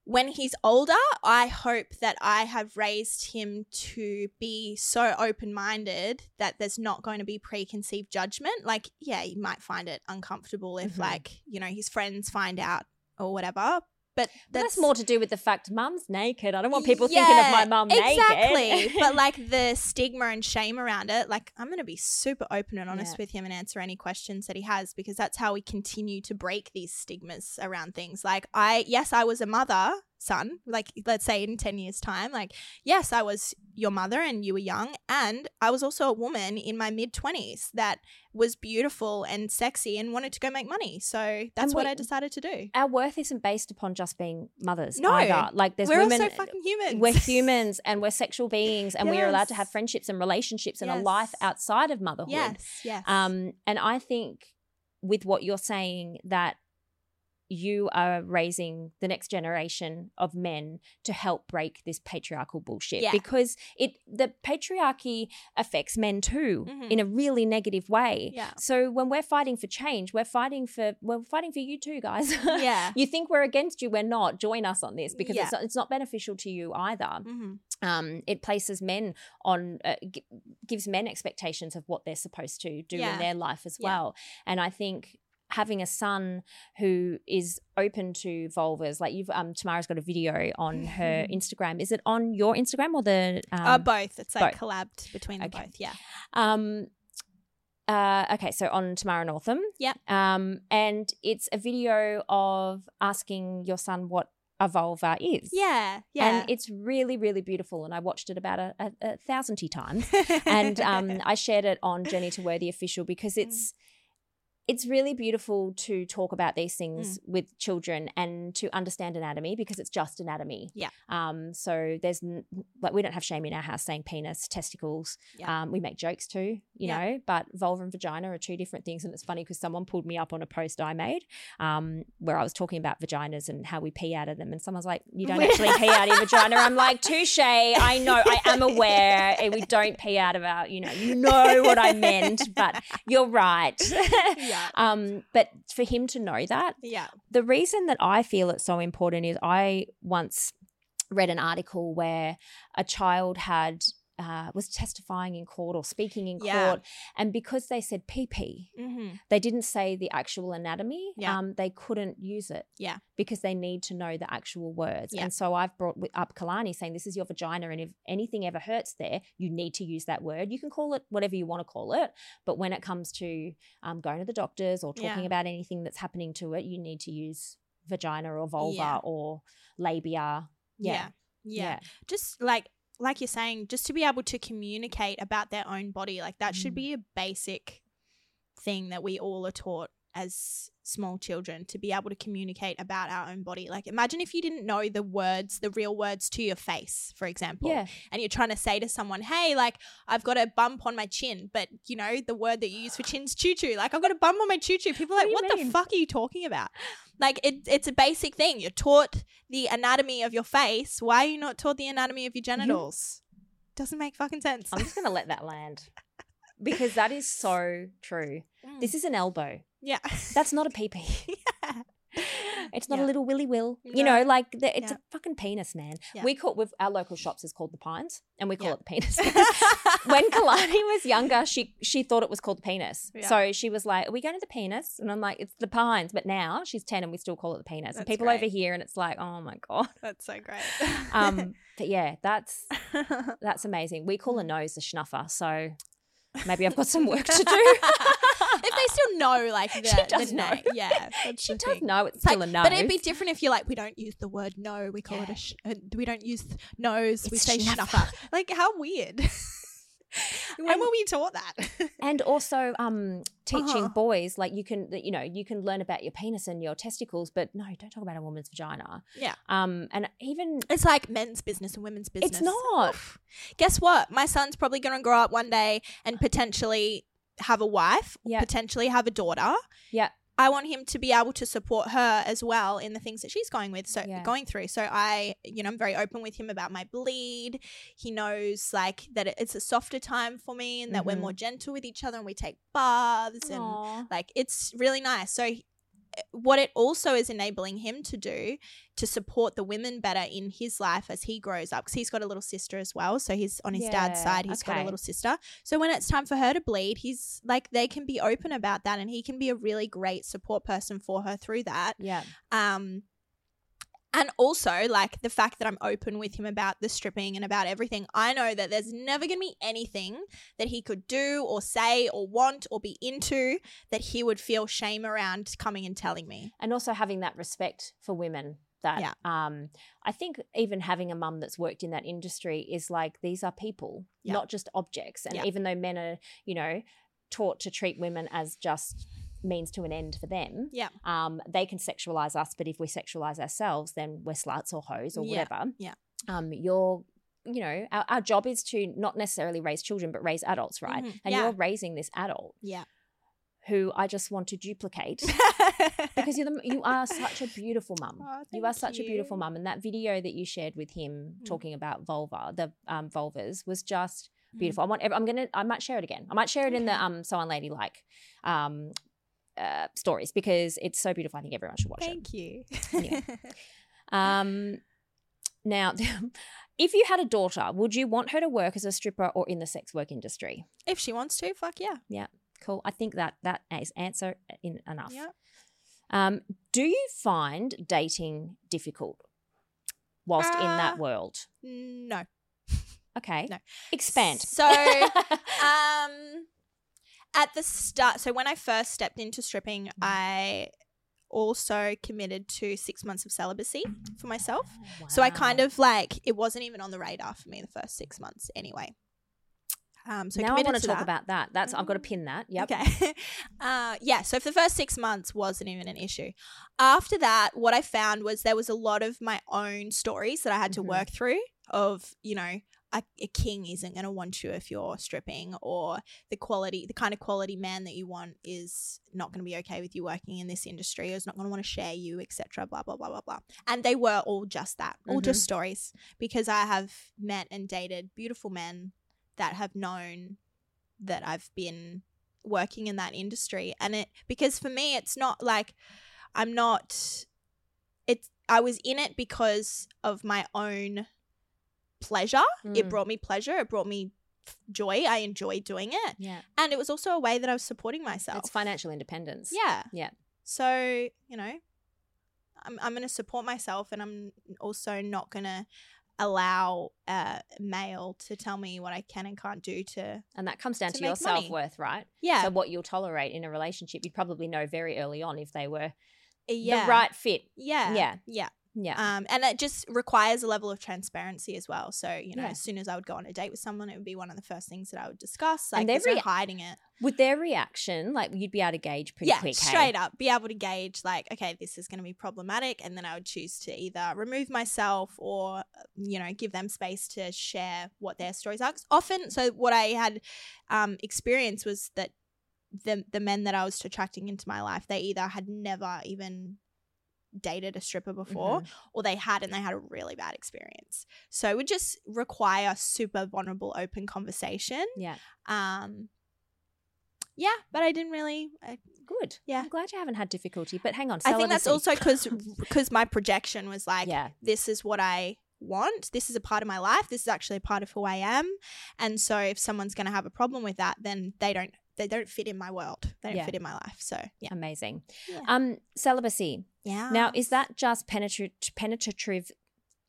when he's older, I hope that I have raised him to be so open minded that there's not going to be preconceived judgment. Like, yeah, he might find it uncomfortable if, Mhm. like, you know, his friends find out or whatever. But that's, that's, more to do with the fact mum's naked. I don't want people thinking of my mum exactly. naked. Exactly. but like the stigma and shame around it, like I'm going to be super open and honest Yeah. with him and answer any questions that he has because that's how we continue to break these stigmas around things. Like I, yes, I was a mother, son. Like let's say in ten years' time, like yes, I was your mother and you were young, and I was also a woman in my mid twenties that was beautiful and sexy and wanted to go make money. So that's And what I decided to do. Our worth isn't based upon just being mothers No. either. Like there's We're women also fucking humans. we're humans and we're sexual beings and we are allowed to have friendships and relationships and a life outside of motherhood. yes, yes. Um, and I think with what you're saying that you are raising the next generation of men to help break this patriarchal bullshit Yeah. because it the patriarchy affects men too Mhm. in a really negative way. Yeah. So when we're fighting for change, we're fighting for we're fighting for you too, guys. yeah. you think we're against you, we're not. Join us on this because Yeah. it's, not, it's not beneficial to you either hmm um, it places men on uh, g- gives men expectations of what they're supposed to do Yeah. in their life as Yeah. well and i think having a son who is open to vulvas like you've um tamara's got a video on her instagram is it on your instagram or the um, uh, both. It's like both. collabed between Okay. both. Yeah. um uh, okay, so on Tamara Northam. yeah, Um, and it's a video of asking your son what a vulva is. Yeah, yeah. And it's really, really beautiful. And I watched it about a, a, a thousandty times. and um, I shared it on Journey to Worthy Official because Mm. it's it's really beautiful to talk about these Mm. things with children and to understand anatomy because it's just anatomy. Yeah. Um. So there's n- like we don't have shame in our house saying penis, testicles. Yeah. Um. We make jokes too, you Yeah. know. But vulva and vagina are two different things, and it's funny because someone pulled me up on a post I made, um, where I was talking about vaginas and how we pee out of them, and someone's like, "You don't actually pee out of your vagina." I'm like, "Touche! I know. I am aware. eh, We don't pee out of our. You know. You know what I meant, but you're right." yeah. um, but for him to know that, Yeah. the reason that I feel it's so important is I once read an article where a child had uh, was testifying in court or speaking in Yeah. court, and because they said pee, Mm-hmm. they didn't say the actual anatomy. Yeah. Um, they couldn't use it. Yeah. Because they need to know the actual words. Yeah. And so I've brought up Kalani saying this is your vagina, and if anything ever hurts there, you need to use that word. You can call it whatever you want to call it, but when it comes to um, going to the doctors or talking Yeah. about anything that's happening to it, you need to use vagina or vulva Yeah. or labia. Yeah. Yeah. yeah. Just like like you're saying, just to be able to communicate about their own body, like that should Mm. be a basic thing that we all are taught as small children to be able to communicate about our own body. Like imagine if you didn't know the words, the real words to your face, for example. Yeah. And you're trying to say to someone, "Hey, like I've got a bump on my chin," but you know the word that you use for chin's choo choo. Like I've got a bump on my choo choo. People are like, do "What the fuck are you talking about?" Like it, it's a basic thing. You're taught the anatomy of your face. Why are you not taught the anatomy of your mm-hmm. genitals? Doesn't make fucking sense. I'm just going to let that land because that is so true. Mm. This is an elbow. Yeah. That's not a pee pee. yeah. It's not Yeah. a little willy will. You know, like the, it's Yeah. a fucking penis, man. Yeah. We call with our local shops is called the Pines, and we call it the penis. when Kalani was younger, she she thought it was called the penis. So she was like, "Are we going to the penis?" And I'm like, "It's the Pines." But now she's ten, and we still call it the penis. and people great. over here, and it's like, "Oh my god." That's so great. Um, but yeah, that's that's amazing. We call a nose a schnuffer, so maybe I've got some work to do. If they still know, like the, She the does know. name. yeah, she does thing. know it's It's like- still a nose. But it'd be different if you're like, we don't use the word no, we call it a. Sh- uh, we don't use th- nose, we say schnuffer. schnuffer. Like how weird. when were we taught that? and also um teaching Uh-huh. boys like you can you know you can learn about your penis and your testicles but no don't talk about a woman's vagina Yeah. um and even It's like men's business and women's business. it's not Guess what? My son's probably going to grow up one day and potentially have a wife, Yeah. potentially have a daughter. Yeah. I want him to be able to support her as well in the things that she's going with, so Yeah. going through. So I, you know, I'm very open with him about my bleed. He knows like that it's a softer time for me and that we're Mhm. more gentle with each other and we take baths and like it's really nice. So what it also is enabling him to do to support the women better in his life as he grows up because he's got a little sister as well. So he's on his dad's side, He's got a little sister. So when it's time for her to bleed, he's like they can be open about that and he can be a really great support person for her through that. yeah Um and also like the fact that I'm open with him about the stripping and about everything. I know that there's never going to be anything that he could do or say or want or be into that he would feel shame around coming and telling me. and also having that respect for women that Yeah. um i think even having a mum that's worked in that industry is like these are people Yeah. not just objects and Yeah. even though men are you know taught to treat women as just means to an end for them Yeah. um they can sexualize us but if we sexualize ourselves then we're sluts or hoes or Yeah. whatever Yeah. um you're you know our, our job is to not necessarily raise children but raise adults right Mhm. and Yeah. you're raising this adult Yeah. who i just want to duplicate because you're the, you are such a beautiful mum. Oh, you are such a beautiful you. mum, and that video that you shared with him Mm. talking about vulva, the um, vulvas, was just Mm. beautiful. I want. I'm gonna. I might share it again. I might share it in the um so unladylike um uh, stories because it's so beautiful. I think everyone should watch it. Thank you. Yeah. Um, now, if you had a daughter, would you want her to work as a stripper or in the sex work industry? if she wants to, fuck yeah. Yeah, cool. I think that that is answer in enough. Yeah. Um, do you find dating difficult whilst in that Uh, world? No. Okay. no. Expand. So, um, at the start, so when I first stepped into stripping, Mm. I also committed to six months of celibacy for myself. So I kind of like it wasn't even on the radar for me the first six months anyway. Um, so now I want to talk that. about that. That's I've got to pin that. Yep. Okay. uh, yeah. So for the first six months wasn't even an issue. After that, what I found was there was a lot of my own stories that I had to Mhm. work through. Of you know, a, a king isn't going to want you if you're stripping, or the quality, the kind of quality man that you want is not going to be okay with you working in this industry, or is not going to want to share you, etc. Blah blah blah blah blah. And they were all just that, all just mm-hmm. stories, because I have met and dated beautiful men that have known that I've been working in that industry and it because for me it's not like I'm not it's I was in it because of my own pleasure it Mm. brought me pleasure it brought me joy I enjoyed doing it Yeah. and it was also a way that I was supporting myself It's financial independence. yeah Yeah. so you know I'm, I'm going to support myself and I'm also not going to allow a male to tell me what I can and can't do to And that comes down To to, your self worth, right? yeah So what you'll tolerate in a relationship, you'd probably know very early on if they were yeah the right fit. Yeah. Yeah. Yeah. Yeah. Um, and it just requires a level of transparency as well. So, you know, Yeah. as soon as I would go on a date with someone, it would be one of the first things that I would discuss. Like, And there's every- no hiding it. With their reaction, like you'd be able to gauge pretty yeah, quick. hey? straight up. Be able to gauge, like, okay, this is going to be problematic. And then I would choose to either remove myself or, uh, you know, give them space to share what their stories are. often, so what I had um, experienced was that the, the men that I was attracting into my life, they either had never even dated a stripper before Mhm. or they had and they had a really bad experience. So it would just require super vulnerable, open conversation. Yeah. Um, yeah, but I didn't really. I, Good. Yeah. I'm glad you haven't had difficulty. But hang on. I think that's also because because my projection was like, yeah. this is what I want. This is a part of my life. This is actually a part of who I am. And so if someone's going to have a problem with that, then they don't they don't fit in my world. They don't Yeah. fit in my life. So yeah, Amazing. Yeah. Um, celibacy. yeah. Now, is that just penetra- penetrative?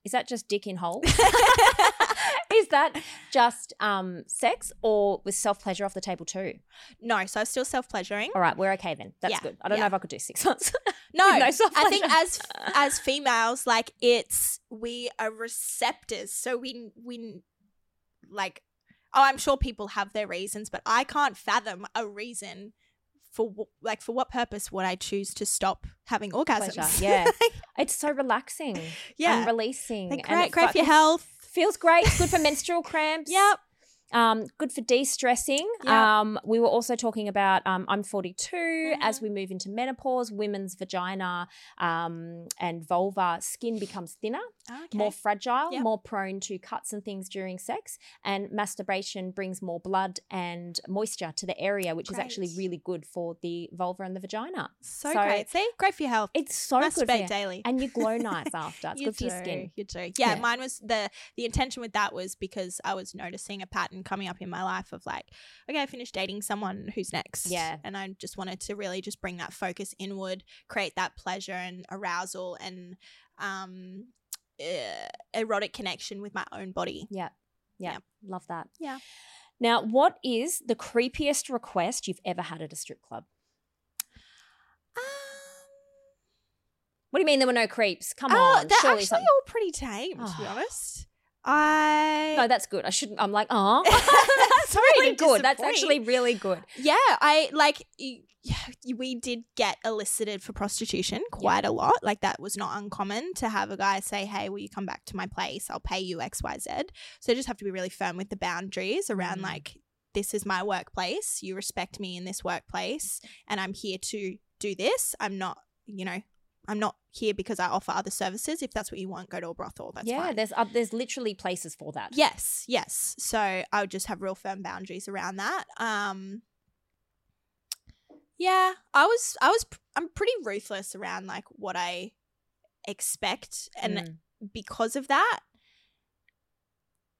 Is that just dick in hole? is that just um sex or with self pleasure off the table too? no? So I'm still self pleasuring. All right, we're okay then. That's Yeah, good. I don't know if I could do six months. No, no I think as as females, like it's we are receptors, so we we like. Oh, I'm sure people have their reasons, but I can't fathom a reason for wh- like for what purpose would I choose to stop having orgasms? Pleasure, yeah. it's so relaxing yeah. and releasing. Like, and great, it great for your health. Feels great. It's good for menstrual cramps. Yep. Um, good for de-stressing. Yep. Um, we were also talking about um, I'm 42. Mhm. As we move into menopause, women's vagina um, and vulva skin becomes thinner, Okay. more fragile, Yep. more prone to cuts and things during sex. And masturbation brings more blood and moisture to the area, which is actually really good for the vulva and the vagina. so, so- great. See, great for your health. It's so good for Masturbate you. daily. And you glow nice after. It's you good for do, your skin. You do. Yeah, Yeah. mine was the the intention with that was because I was noticing a pattern coming up in my life of like, okay, I finished dating someone who's next. Yeah. And I just wanted to really just bring that focus inward, create that pleasure and arousal and um uh, erotic connection with my own body. Yeah. Yeah. Yeah. Love that. Yeah. Now, what is the creepiest request you've ever had at a strip club? Um, What do you mean there were no creeps? Come oh, on. they're actually something. all pretty tame, to be Oh. honest. I No, that's good. I shouldn't. I'm like, oh, That's that's really good. That's actually really good. Yeah, I like. Yeah, we did get elicited for prostitution quite a lot. Like that was not uncommon to have a guy say, "Hey, will you come back to my place? I'll pay you X, Y, Z." So you just have to be really firm with the boundaries around Mm. like this is my workplace. You respect me in this workplace, and I'm here to do this. I'm not, you know, I'm not here because I offer other services. If that's what you want, go to a brothel. That's yeah, fine. there's uh, there's literally places for that. Yes, yes. So I would just have real firm boundaries around that. Um Yeah, I was I was I'm pretty ruthless around like what I expect and Mm. because of that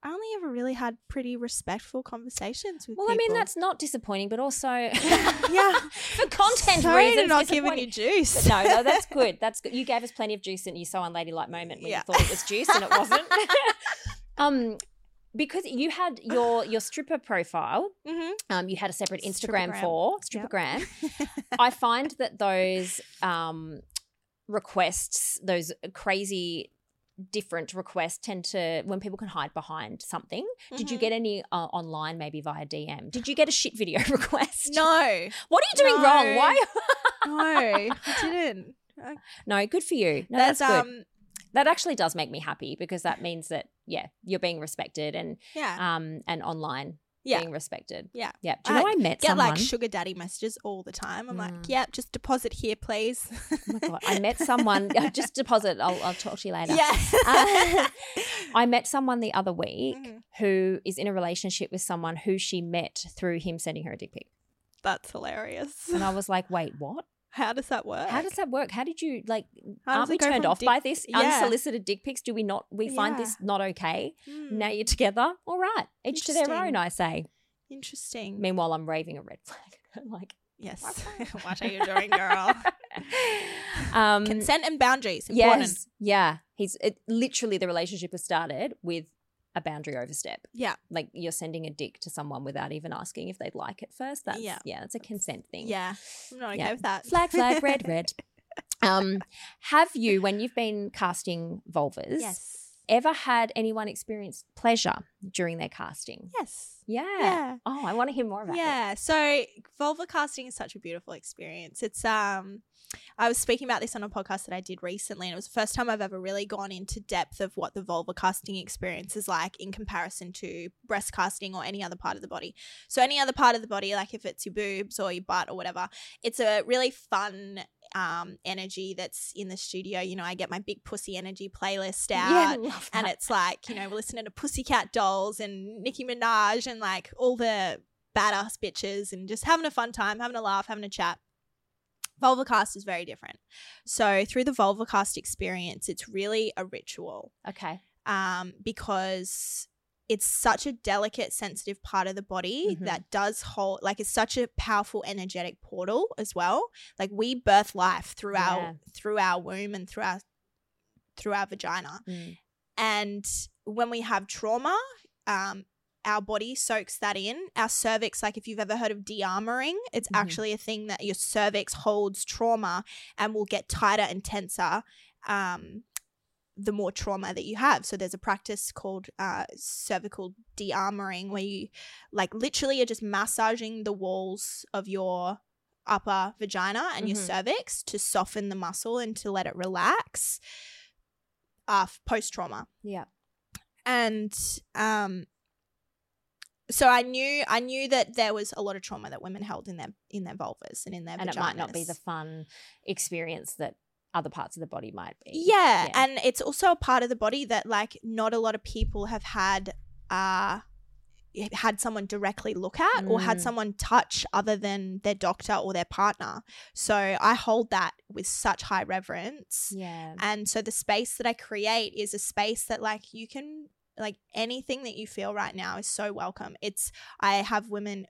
I only ever really had pretty respectful conversations with Well, I mean that's not disappointing, but also yeah. for content Sorry reasons. not giving you juice. But no, no, that's good. That's good. You gave us plenty of juice in your so unladylike moment when Yeah. you thought it was juice and it wasn't. um, because you had your your stripper profile, Mm-hmm. um, you had a separate Instagram Strippergram. for Yep. strippergram. I find that those um, requests, those crazy different requests, tend to when people can hide behind something. Did you Mhm. get any uh, online, maybe via DM? Did you get a shit video request? No, What are you doing wrong? No. Why? no, I didn't. no, good for you. No, That's, that's, good. um, that actually does make me happy because that means that yeah, you're being respected and yeah, um and online Yeah. being respected. Yeah. yeah. Do you know I, met someone? get someone? like sugar daddy messages all the time. I'm like, Mm. yep, just deposit here, please. oh my god, I met someone. just deposit. I'll I'll talk to you later. yeah. Uh, I met someone the other week Mhm. who is in a relationship with someone who she met through him sending her a dick pic. That's hilarious. And I was like, wait, what? How does that work? How does that work? How did you like? How aren't we turned off dick- by this Yeah. unsolicited dick pics? Do we not? We find Yeah. this not okay. Hmm, Now you're together. All right, each to their own. I say. Interesting. Meanwhile, I'm raving a red flag. I'm like, yes. what are you doing, girl? um, Consent and boundaries. Important. yes, yeah. He's it, literally the relationship has started with a boundary overstep. Yeah. Like you're sending a dick to someone without even asking if they'd like it first. That's yeah, Yeah. that's a consent thing. Yeah. I'm not okay Yeah. with that. Flag, flag, red, red. Um, have you, when you've been casting vulvas, Yes. ever had anyone experience pleasure during their casting? Yes. Yeah. Yeah. Oh, I want to hear more about it. Yeah. So vulva casting is such a beautiful experience. It's um I was speaking about this on a podcast that I did recently, and it was the first time I've ever really gone into depth of what the vulva casting experience is like in comparison to breast casting or any other part of the body. So, any other part of the body, like if it's your boobs or your butt or whatever, it's a really fun um, energy that's in the studio. You know, I get my big pussy energy playlist out Yeah, and it's like you know we're listening to Pussycat Dolls and Nicki Minaj and like all the badass bitches and just having a fun time, having a laugh, having a chat. Vulvacast is very different. So through the Vulvacast experience, it's really a ritual okay. um, because it's such a delicate, sensitive part of the body Mhm. that does hold like it's such a powerful energetic portal as well. Like we birth life through Yeah. our through our womb and through our through our vagina. Mm. And when we have trauma, um, our body soaks that in. Our cervix, like if you've ever heard of de-armoring, it's Mhm. actually a thing that your cervix holds trauma and will get tighter and tenser um, the more trauma that you have. So there's a practice called uh, cervical de-armoring where you like literally are just massaging the walls of your upper vagina and your Mhm. cervix to soften the muscle and to let it relax uh, post trauma. Yeah. And um, so I knew I knew that there was a lot of trauma that women held in their in their vulvas and in their And it might not be the fun experience that other parts of the body might be. Yeah, Yeah. and it's also a part of the body that like not a lot of people have had uh had someone directly look at or had Mm. someone touch other than their doctor or their partner. So I hold that with such high reverence. Yeah. And so the space that I create is a space that like you can like anything that you feel right now is so welcome. It's I have women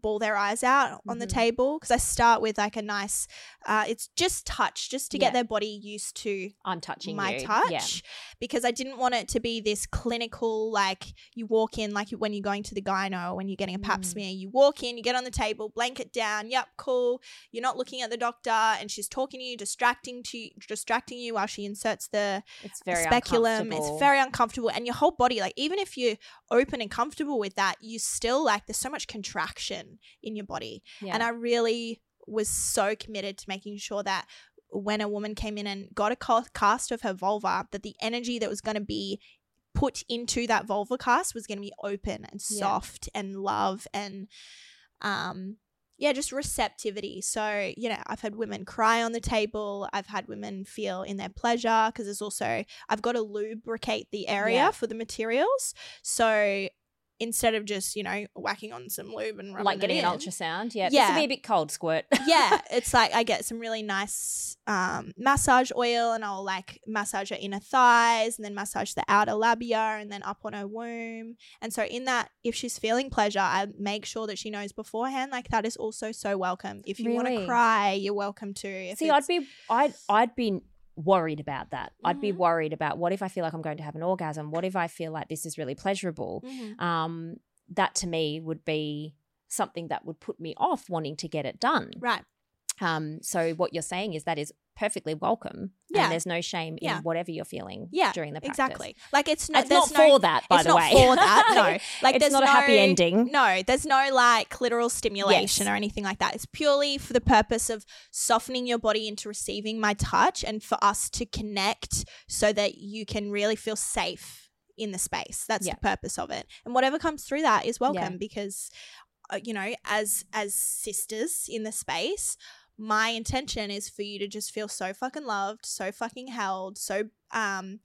bawl their eyes out on the Mhm. table because I start with like a nice uh it's just touch just to Yeah. get their body used to I'm touching my you. touch Yeah. because I didn't want it to be this clinical like you walk in like when you're going to the gyno or when you're getting a pap Mm. smear you walk in you get on the table blanket down yep cool you're not looking at the doctor and she's talking to you distracting to distracting you while she inserts the It's very speculum it's very uncomfortable and your whole body like even if you're open and comfortable with that you still like there's so much contraction in your body yeah. and I really was so committed to making sure that when a woman came in and got a cast of her vulva, that the energy that was going to be put into that vulva cast was going to be open and Yeah. soft and love and um yeah just receptivity so you know i've had women cry on the table i've had women feel in their pleasure because there's also i've got to lubricate the area Yeah. for the materials so instead of just you know whacking on some lube and rubbing like getting an ultrasound. Yeah. This Yeah. would be a bit cold squirt. yeah, it's like I get some really nice um, massage oil and I'll like massage her inner thighs and then massage the outer labia and then up on her womb. And so, in that, if she's feeling pleasure, I make sure that she knows beforehand, like that is also so welcome. If you want to cry, you're welcome to. If See, I'd be, I'd, I'd be worried about that. I'd be Mhm. worried about what if I feel like I'm going to have an orgasm? What if I feel like this is really pleasurable? Mhm. Um, that to me would be something that would put me off wanting to get it done. Right. Um, so what you're saying is that is perfectly welcome. Yeah. And there's no shame Yeah. in whatever you're feeling Yeah. during the practice. Exactly. Like it's not. It's not no, for that, by it's the not way. for that. No. Like it's there's not no, a happy ending. No, there's no like clitoral stimulation Yes. or anything like that. It's purely for the purpose of softening your body into receiving my touch and for us to connect so that you can really feel safe in the space. That's Yeah. the purpose of it. And whatever comes through that is welcome because uh, you know, as as sisters in the space, my intention is for you to just feel so fucking loved, so fucking held, so um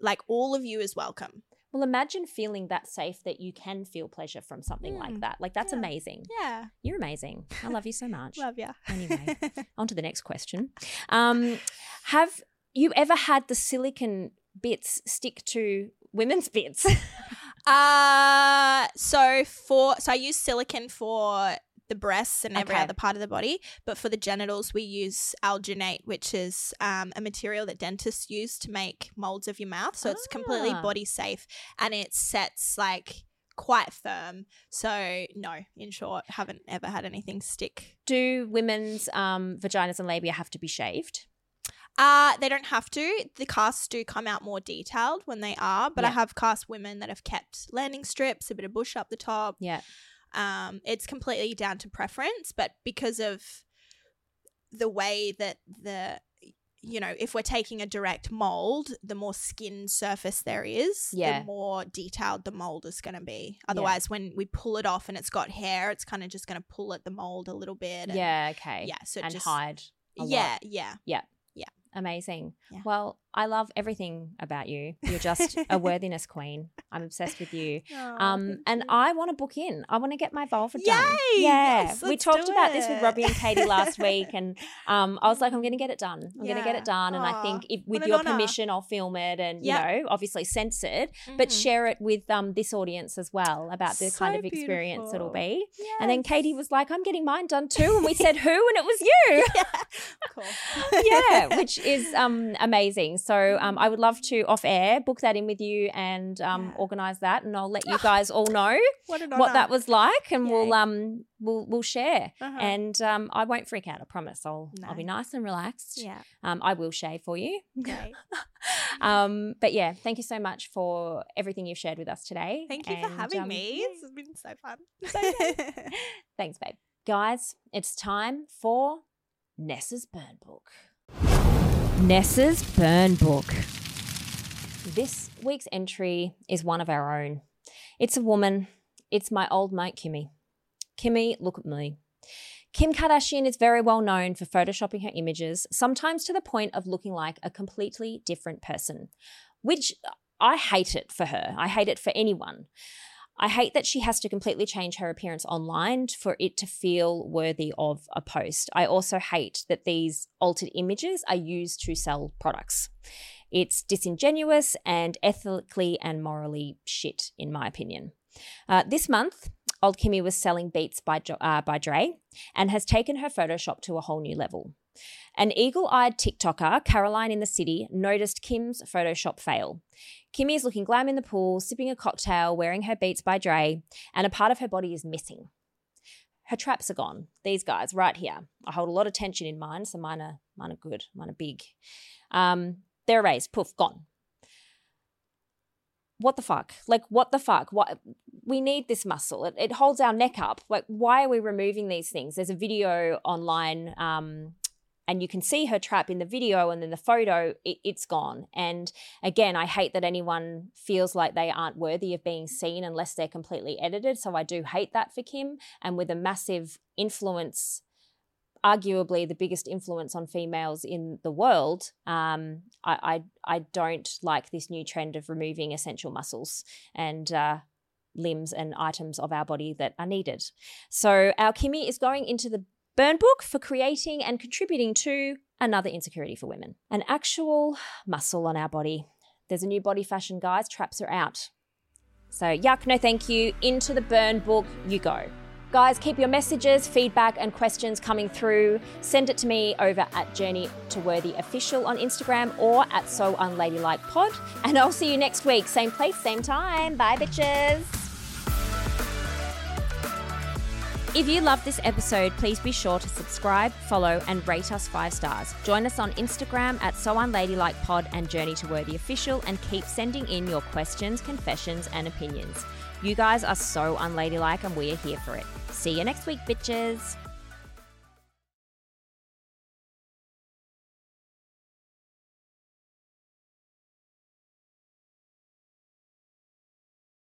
like all of you is welcome. Well, imagine feeling that safe that you can feel pleasure from something like Mm. that. Like that's Yeah. amazing. Yeah. You're amazing. I love you so much. Love ya. Anyway. On to the next question. Um, have you ever had the silicon bits stick to women's bits? Uh so for so I use silicon for the breasts and every Okay. other part of the body, but for the genitals we use alginate, which is um, a material that dentists use to make molds of your mouth. So it's completely Ah. body safe and it sets like quite firm. So no, in short, haven't ever had anything stick. Do women's um, vaginas and labia have to be shaved? Uh, they don't have to. The casts do come out more detailed when they are, but I have cast women that have kept landing strips, a bit of bush up the top, Yeah. Um, it's completely down to preference but because of the way that the you know if we're taking a direct mold the more skin surface there is Yeah. the more detailed the mold is going to be otherwise when we pull it off and it's got hair it's kind of just going to pull at the mold a little bit and- Yeah. Okay. yeah so and just hide. a lot. yeah yeah Amazing. Yeah. Well, I love everything about you. You're just a worthiness queen. I'm obsessed with you. Um, and I want to book in. I want to get my vulva done. Yay! Yeah, Yes, we talked about this with. Robbie and Katie last week, and um, I was like, I'm going to get it done. I'm going to get it done, and I think if, with your honour. permission, I'll film it and Yep. you know, obviously censor it, but share it with um this audience as well about the kind of experience it'll beautiful. be. And then Katie was like, I'm getting mine done too, and we said who, and it was you. yeah cool yeah, which is um, amazing. So um, I would love to off air book that in with you and um, Yeah. organize that, and I'll let you guys all know what what that was like, and Yay. we'll um we'll we'll share. Uh-huh. And um, I won't freak out. I promise. I'll I'll be nice and relaxed. yeah Um, I will shave for you. great um, but yeah, thank you so much for everything you've shared with us today. Thank you for having um, me. It's been so fun. Thanks, babe. Guys, it's time for Nessa's Burn Book. Nessa's Burn Book. This week's entry is one of our own. It's a woman. It's my old mate, Kimmy. Kimmy, look at me. Kim Kardashian is very well known for photoshopping her images, sometimes to the point of looking like a completely different person, which I hate it for her. I hate it for anyone. I hate that she has to completely change her appearance online for it to feel worthy of a post. I also hate that these altered images are used to sell products. It's disingenuous and ethically and morally shit, in my opinion. Uh, this month, Old Kimmy was selling Beats by, uh, by Dre and has taken her Photoshop to a whole new level. An eagle eyed TikToker, Caroline in the City, noticed Kim's Photoshop fail. Kimmy is looking glam in the pool, sipping a cocktail, wearing her Beats by Dre, and a part of her body is missing. Her traps are gone. These guys right here. I hold a lot of tension in mine, so mine are mine are good. Mine are big. Um, they're erased. Poof, gone. What the fuck? Like, what the fuck? What we need this muscle. It, it holds our neck up. Like, why are we removing these things? There's a video online um, and you can see her trap in the video and then the photo it, it's gone. And again i hate that anyone feels like they aren't worthy of being seen unless they're completely edited so i do hate that for kim. And with a massive influence arguably the biggest influence on females in the world um, I, I, I don't like this new trend of removing essential muscles and uh, limbs and items of our body that are needed. So our kimmy is going into the burn book for creating and contributing to another insecurity for women. An actual muscle on our body. There's a new body fashion, guys. Traps are out. So, yuck, no thank you. Into the burn book you go. Guys, keep your messages, feedback, and questions coming through. Send it to me over at Journey to Worthy Official on Instagram or at So Unladylike Pod. And I'll see you next week. Same place, same time. Bye, bitches. If you love this episode, please be sure to subscribe, follow, and rate us five stars. Join us on Instagram at So Unladylike Pod and Journey to Worthy Official, and keep sending in your questions, confessions, and opinions. You guys are so unladylike, and we are here for it. See you next week, bitches.